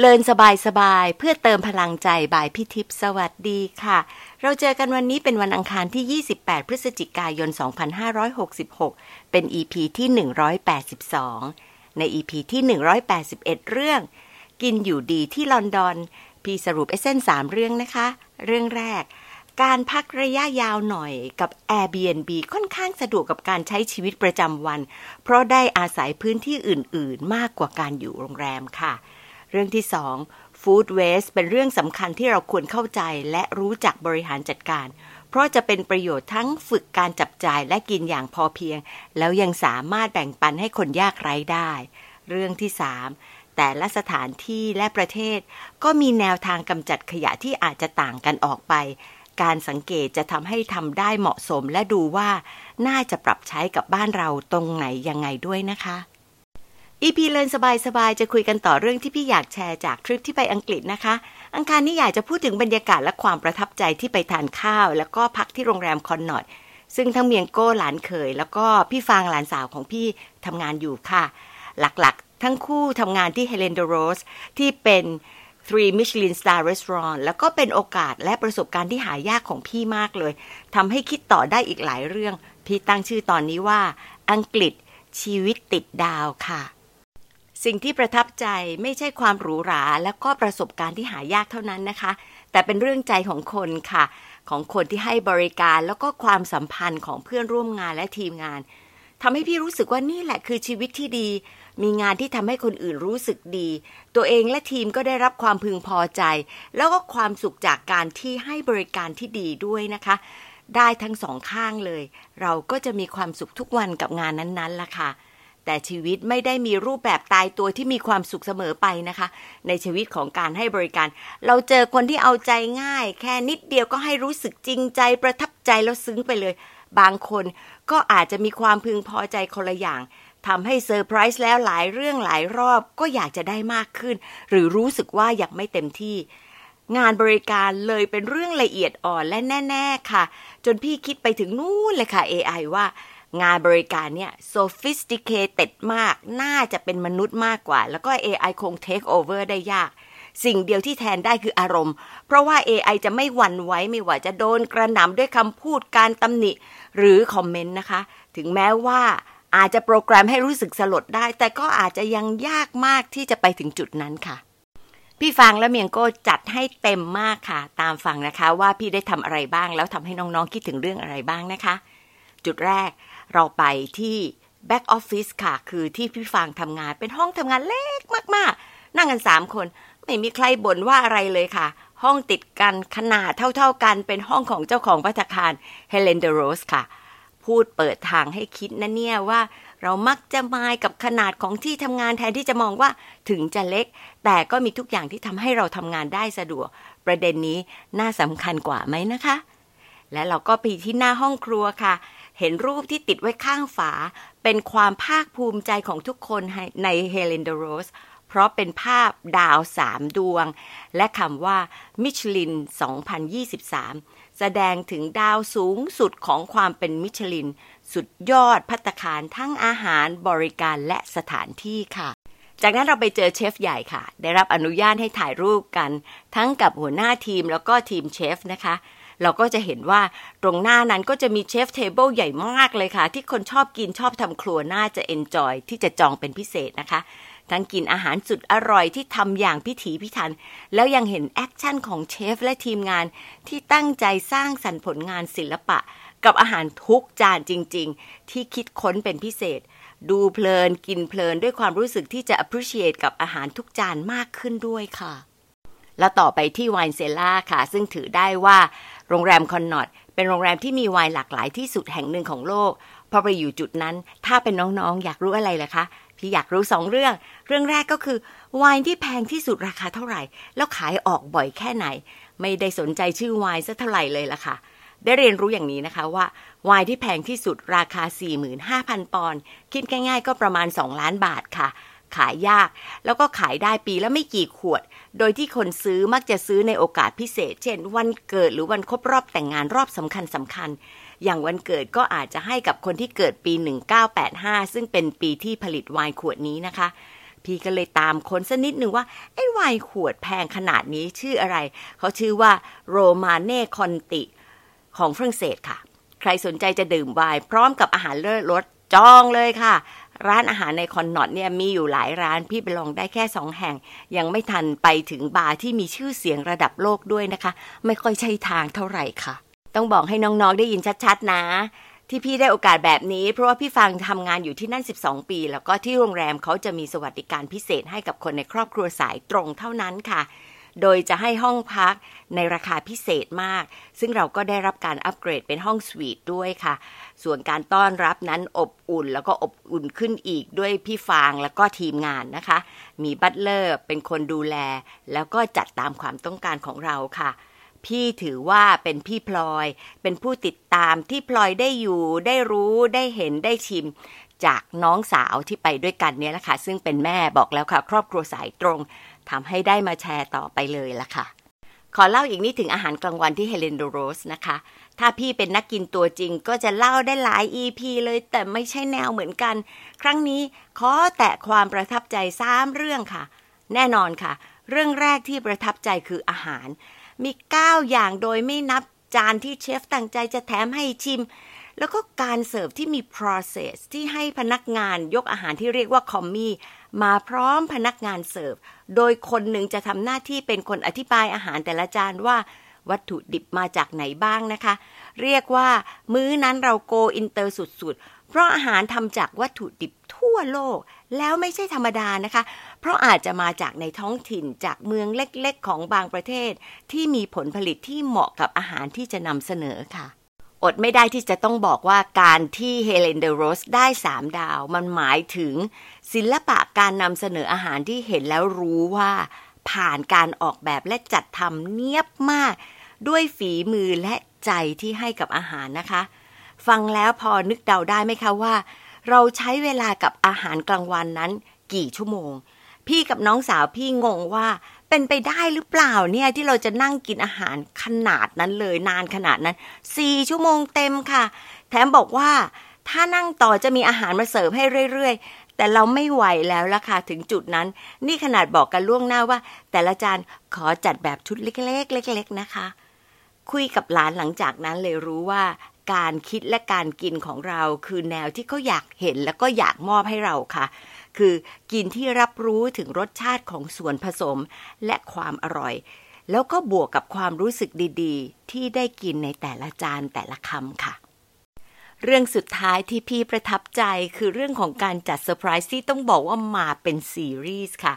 เลินสบายสบายเพื่อเติมพลังใจบายพี่ทิพสวัสดีค่ะ เราเจอกันวันนี้เป็นวันอังคารที่ 28 พฤศจิกายน 2566 เป็น EP ีที่ 182 ใน EP ีที่ 181 เรื่อง กินอยู่ดีที่ลอนดอน พี่สรุปเอเซนสามเรื่องนะคะ เรื่องแรก การพักระยะยาวหน่อยกับ Airbnb ค่อนข้างสะดวกกับการใช้ชีวิตประจำวัน เพราะได้อาศัยพื้นที่อื่น ๆ มากกว่าการอยู่โรงแรมค่ะ เรื่องที่สองฟู้ดเวสเป็นเรื่องสำคัญที่เราควรเข้าใจและรู้จักบริหารจัดการ เพราะจะเป็นประโยชน์ทั้งฝึกการจับจ่ายและกินอย่างพอเพียง แล้วยังสามารถแบ่งปันให้คนยากไร้ได้ เรื่องที่สามแต่ละสถานที่และประเทศ ก็มีแนวทางกำจัดขยะที่อาจจะต่างกันออกไป การสังเกตจะทำให้ทำได้เหมาะสมและดูว่า น่าจะปรับใช้กับบ้านเราตรงไหนยังไงด้วยนะคะ EP Learn สบายๆ จะคุยกันต่อเรื่องที่พี่อยากแชร์จากทริปที่ไปอังกฤษนะคะ อังคารนี้อยากจะพูดถึงบรรยากาศและความประทับใจที่ไปทานข้าว แล้วก็พักที่โรงแรม Connaught ซึ่งทั้งเมียงโก้หลานเขย แล้วก็พี่ฟางหลานสาวของพี่ทำงานอยู่ค่ะ หลักๆ ทั้งคู่ทำงานที่ Hélène Darroze ที่เป็น three Michelin star restaurant แล้วก็เป็นโอกาสและประสบการณ์ที่หายากของพี่มากเลยทำให้คิดต่อได้อีกหลายเรื่อง พี่ตั้งชื่อตอนนี้ว่า อังกฤษชีวิตติดดาวค่ะ สิ่งที่ประทับใจไม่ใช่ความหรูหรา แล้วก็ประสบการณ์ที่หายากเท่านั้นนะคะ แต่เป็นเรื่องใจของคนค่ะ ของคนที่ให้บริการแล้วก็ความสัมพันธ์ของเพื่อนร่วมงานและทีมงานทำให้พี่รู้สึกว่านี่แหละคือชีวิตที่ดี มีงานที่ทำให้คนอื่นรู้สึกดี ตัวเองและทีมก็ได้รับความพึงพอใจ แล้วก็ความสุขจากการที่ให้บริการที่ดีด้วยนะคะ ได้ทั้งสองข้างเลย เราก็จะมีความสุขทุกวันกับงานนั้นๆล่ะค่ะ แต่ชีวิตไม่ได้มีรูปแบบตายตัวที่มีความสุขเสมอไปนะคะ ในชีวิตของการให้บริการ เราเจอคนที่เอาใจง่าย แค่นิดเดียวก็ให้รู้สึกจริงใจประทับใจแล้วซึ้งไปเลย บางคนก็อาจจะมีความพึงพอใจคนละอย่างทำให้เซอร์ไพรส์แล้วหลายเรื่องหลายรอบก็อยากจะได้มากขึ้น หรือรู้สึกว่าอยากไม่เต็มที่ งานบริการเลยเป็นเรื่องละเอียดอ่อนและแน่ ๆ ค่ะ จนพี่คิดไปถึงนู่นเลยค่ะ AI ว่า งานบริการเนี่ย sophisticated มาก น่าจะเป็นมนุษย์มากกว่า แล้วก็ AI คง take over ได้ยาก สิ่งเดียวที่แทนได้คืออารมณ์ เพราะว่า AI จะไม่หวั่นไหวไม่ว่าจะโดนกระหน่ำด้วยคำพูดการตำหนิ หรือคอมเมนต์นะคะ ถึงแม้ว่าอาจจะโปรแกรมให้รู้สึกสลดได้ แต่ก็อาจจะยังยากมากที่จะไปถึงจุดนั้นค่ะพี่ฟังและเมียงโก้จัดให้เต็มมากค่ะ ตามฟังนะคะว่าพี่ได้ทำอะไรบ้างแล้วทำให้น้องๆคิดถึงเรื่องอะไรบ้างนะคะ จุดแรก เราไปที่แบ็กออฟฟิศค่ะ คือที่พี่ฟางทำงานเป็นห้องทำงานเล็กมากๆ นั่งกันสามคน ไม่มีใครบ่นว่าอะไรเลยค่ะ ห้องติดกันขนาดเท่าๆกันเป็นห้องของเจ้าของพัตคารHélène Darroze ค่ะ พูดเปิดทางให้คิดนะเนี่ยว่าเรามักจะมายกับขนาดของที่ทำงานแทนที่จะมองว่าถึงจะเล็ก แต่ก็มีทุกอย่างที่ทำให้เราทำงานได้สะดวก ประเด็นนี้น่าสำคัญกว่าไหมนะคะ และเราก็ไปที่หน้าห้องครัวค่ะ เห็นรูปที่ติดไว้ข้างฝา เป็นความภาคภูมิใจของทุกคนใน Hélène Darroze เพราะเป็นภาพดาวสามดวง และคำว่ามิชลิน 2023 แสดงถึงดาวสูงสุดของความเป็นมิชลิน สุดยอดภัตตาคารทั้งอาหารบริการและสถานที่ค่ะ จากนั้นเราไปเจอเชฟใหญ่ค่ะ ได้รับอนุญาตให้ถ่ายรูปกัน ทั้งกับหัวหน้าทีมแล้วก็ทีมเชฟนะคะ เราก็จะเห็นว่าตรงหน้านั้นก็จะมี chef table ใหญ่มากเลยค่ะ ที่คนชอบกินชอบทำครัวน่าจะ enjoy ที่จะจองเป็นพิเศษนะคะ ทั้งกินอาหารสุดอร่อยที่ทำอย่างพิถีพิถัน แล้วยังเห็น action ของเชฟและทีมงาน ที่ตั้งใจสร้างสรรค์ผลงานศิลปะ กับอาหารทุกจานจริง ๆ ที่คิดค้นเป็นพิเศษดูเพลินกินเพลินด้วยความรู้สึกที่จะ appreciate กับอาหารทุกจานมากขึ้นด้วยค่ะ แล้วต่อไปที่ wine cellar ค่ะ ซึ่งถือได้ว่าโรงแรม Connaught เป็นโรงแรมที่มีไวน์หลากหลายที่สุดแห่งหนึ่งของโลก พอไปอยู่จุดนั้น ถ้าเป็นน้องๆ อยากรู้อะไรล่ะคะ พี่อยากรู้สองเรื่อง เรื่องแรกก็คือไวน์ที่แพงที่สุดราคาเท่าไหร่ แล้วขายออกบ่อยแค่ไหน ไม่ได้สนใจชื่อไวน์สักเท่าไหร่เลยล่ะค่ะ ได้เรียนรู้อย่างนี้นะคะว่าไวน์ที่แพงที่สุดราคา 45,000 ปอนด์คิดง่าย ๆ ก็ประมาณ 2 ล้านบาทค่ะ ขายยาก แล้วก็ขายได้ปีละไม่กี่ขวด โดยที่คนซื้อมักจะซื้อในโอกาสพิเศษ เช่น วันเกิดหรือวันครบรอบแต่งงานรอบสำคัญสำคัญ อย่างวันเกิดก็อาจจะให้กับคนที่เกิดปี 1985 ซึ่งเป็นปีที่ผลิตไวน์ขวดนี้นะคะ พี่ก็เลยถามคนสักนิดหนึ่งว่า ไอ้ไวน์ขวดแพงขนาดนี้ชื่ออะไร เขาชื่อว่า Romanée-Conti ของฝรั่งเศสค่ะ ใครสนใจจะดื่มไวน์พร้อมกับอาหารเลิศรสจองเลยค่ะ ร้านอาหารใน Connaught เนี่ยมีอยู่หลายร้านพี่ไปลองได้แค่สองแห่ง ยังไม่ทันไปถึงบาร์ที่มีชื่อเสียงระดับโลกด้วยนะคะ ไม่ค่อยใช่ทางเท่าไหร่ค่ะ ต้องบอกให้น้องๆได้ยินชัดๆ นะ ที่พี่ได้โอกาสแบบนี้ เพราะว่าพี่ฟังทำงานอยู่ที่นั่น 12 ปี แล้วก็ที่โรงแรมเขาจะมีสวัสดิการพิเศษให้กับคนในครอบครัวสายตรงเท่านั้นค่ะ โดยจะให้ห้องพักในราคาพิเศษมาก ซึ่งเราก็ได้รับการอัปเกรดเป็นห้องสวีทด้วยค่ะ ส่วนการต้อนรับนั้นอบอุ่นแล้วก็อบอุ่นขึ้นอีกด้วยพี่ฟางแล้วก็ทีมงานนะคะ มีบัตเลอร์เป็นคนดูแล แล้วก็จัดตามความต้องการของเราค่ะพี่ถือว่าเป็นพี่พลอย เป็นผู้ติดตามที่พลอยได้อยู่ ได้รู้ได้เห็นได้ชิม จากน้องสาวที่ไปด้วยกันเนี่ยแหละค่ะซึ่งเป็นแม่บอกแล้วค่ะ ครอบครัวสายตรง ทำให้ได้มาแชร์ต่อไปเลยล่ะค่ะ ขอเล่าอีกนิดถึงอาหารกลางวันที่เฮเลนโดโรสนะคะ ถ้าพี่เป็นนักกินตัวจริงก็จะเล่าได้หลาย EP เลยแต่ไม่ใช่แนวเหมือนกัน ครั้งนี้ขอแตะความประทับใจสามเรื่องค่ะ แน่นอนค่ะ เรื่องแรกที่ประทับใจคืออาหาร มี 9 อย่างโดยไม่นับจานที่เชฟตั้งใจจะแถมให้ชิมแล้วก็การเสิร์ฟที่มี process ที่ให้พนักงานยกอาหารที่เรียกว่าคอมมี่ มาพร้อมพนักงานเสิร์ฟ โดยคนหนึ่งจะทำหน้าที่เป็นคนอธิบายอาหารแต่ละจานว่าวัตถุดิบมาจากไหนบ้างนะคะ เรียกว่า มื้อนั้นเราโกอินเตอร์สุดๆ เพราะอาหารทำจากวัตถุดิบทั่วโลก แล้วไม่ใช่ธรรมดานะคะ เพราะอาจจะมาจากในท้องถิ่นจากเมืองเล็กๆ ของบางประเทศ ที่มีผลผลิตที่เหมาะกับอาหารที่จะนำเสนอค่ะ อดไม่ได้ที่จะต้องบอกว่าการที่ Hélène Darroze ได้3ดาว มันหมายถึงศิลปะการนำเสนออาหารที่เห็นแล้วรู้ว่า ผ่านการออกแบบและจัดทำเนี้ยบมาก ด้วยฝีมือและใจที่ให้กับอาหารนะคะ ฟังแล้วพอนึกเดาได้ไหมคะว่า เราใช้เวลากับอาหารกลางวันนั้น กี่ชั่วโมง พี่กับน้องสาวพี่งงว่า เป็นไปได้หรือเปล่าเนี่ยที่เราจะนั่งกินอาหารขนาดนั้นเลยนานขนาดนั้นสี่ชั่วโมงเต็มค่ะ แถมบอกว่า ถ้านั่งต่อจะมีอาหารมาเสิร์ฟให้เรื่อยๆ แต่เราไม่ไหวแล้วล่ะค่ะถึงจุดนั้น นี่ขนาดบอกกันล่วงหน้าว่า แต่ละจานขอจัดแบบชุดเล็กๆเล็ก ๆ นะคะ คุยกับหลานหลังจากนั้นเลยรู้ว่าการคิดและการกินของเราคือแนวที่เขาอยากเห็นแล้วก็อยากมอบให้เราค่ะ คือกินที่รับรู้ถึงรสชาติของส่วนผสมและความอร่อย แล้วก็บวกกับความรู้สึกดีๆ ที่ได้กินในแต่ละจานแต่ละคำค่ะ เรื่องสุดท้ายที่พี่ประทับใจคือเรื่องของการจัดเซอร์ไพรส์ที่ต้องบอกว่ามาเป็นซีรีส์ค่ะ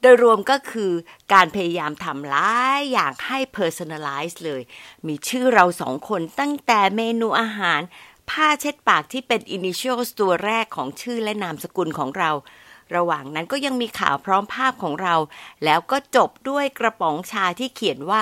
โดยรวมก็คือการพยายามทำหลายอย่างให้ personalize เลย มีชื่อเราสองคนตั้งแต่เมนูอาหาร ผ้าเช็ดปากที่เป็น initials ตัวแรกของชื่อและนามสกุลของเรา ระหว่างนั้นก็ยังมีข่าวพร้อมภาพของเรา แล้วก็จบด้วยกระป๋องชาที่เขียนว่า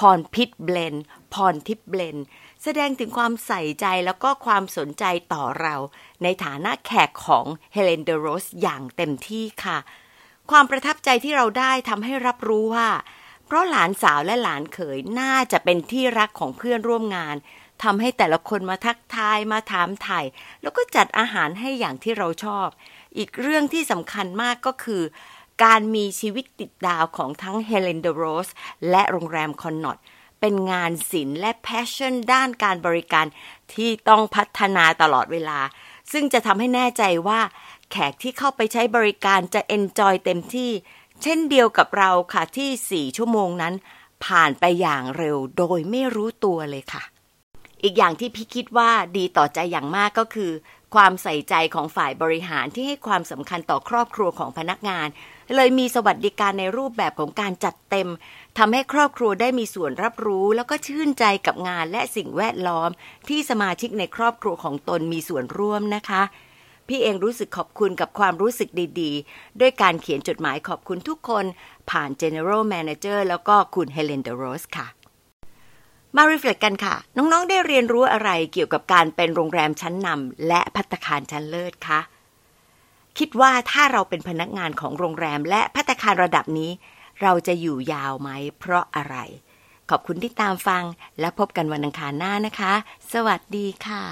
พรพิษเบลนพรทิพเบลน แสดงถึงความใส่ใจแล้วก็ความสนใจต่อเรา ในฐานะแขกของHélène Darroze อย่างเต็มที่ค่ะ ความประทับใจที่เราได้ทำให้รับรู้ว่า เพราะหลานสาวและหลานเขยน่าจะเป็นที่รักของเพื่อนร่วมงาน ทำให้แต่ละคนมาทักทายมาถามไถ่แล้วก็จัดอาหารให้อย่างที่เราชอบ อีกเรื่องที่สำคัญมากก็คือ การมีชีวิตติดดาวของทั้ง Hélène Darroze และโรงแรม Connaught เป็นงานศิลป์และ passion ด้านการบริการที่ต้องพัฒนาตลอดเวลา ซึ่งจะทำให้แน่ใจว่า แขกที่เข้าไปใช้บริการจะเอนจอยเต็มที่ เช่นเดียวกับเราค่ะที่ 4 ชั่วโมงนั้น ผ่านไปอย่างเร็วโดยไม่รู้ตัวเลยค่ะ อีกอย่างที่พี่คิดว่าดีต่อใจอย่างมากก็คือ ความใส่ใจของฝ่ายบริหารที่ให้ความสำคัญต่อครอบครัวของพนักงาน เลยมีสวัสดิการในรูปแบบของการจัดเต็มทำให้ครอบครัวได้มีส่วนรับรู้ แล้วก็ชื่นใจกับงานและสิ่งแวดล้อม ที่สมาชิกในครอบครัวของตนมีส่วนร่วมนะคะพี่เองรู้สึกขอบคุณกับความรู้สึกดีๆ ด้วยการเขียนจดหมายขอบคุณทุกคนผ่าน General Manager แล้วก็คุณ Hélène Darroze ค่ะ มา reflect กันค่ะ น้องๆ ได้เรียนรู้อะไรเกี่ยวกับการเป็นโรงแรมชั้นนำและภัตตาคารชั้นเลิศคะคิดว่าถ้าเราเป็นพนักงานของโรงแรมและภัตตาคารระดับนี้ เราจะอยู่ยาวไหม เพราะอะไร ขอบคุณที่ตามฟังและพบกันวันอังคารหน้านะคะ สวัสดีค่ะ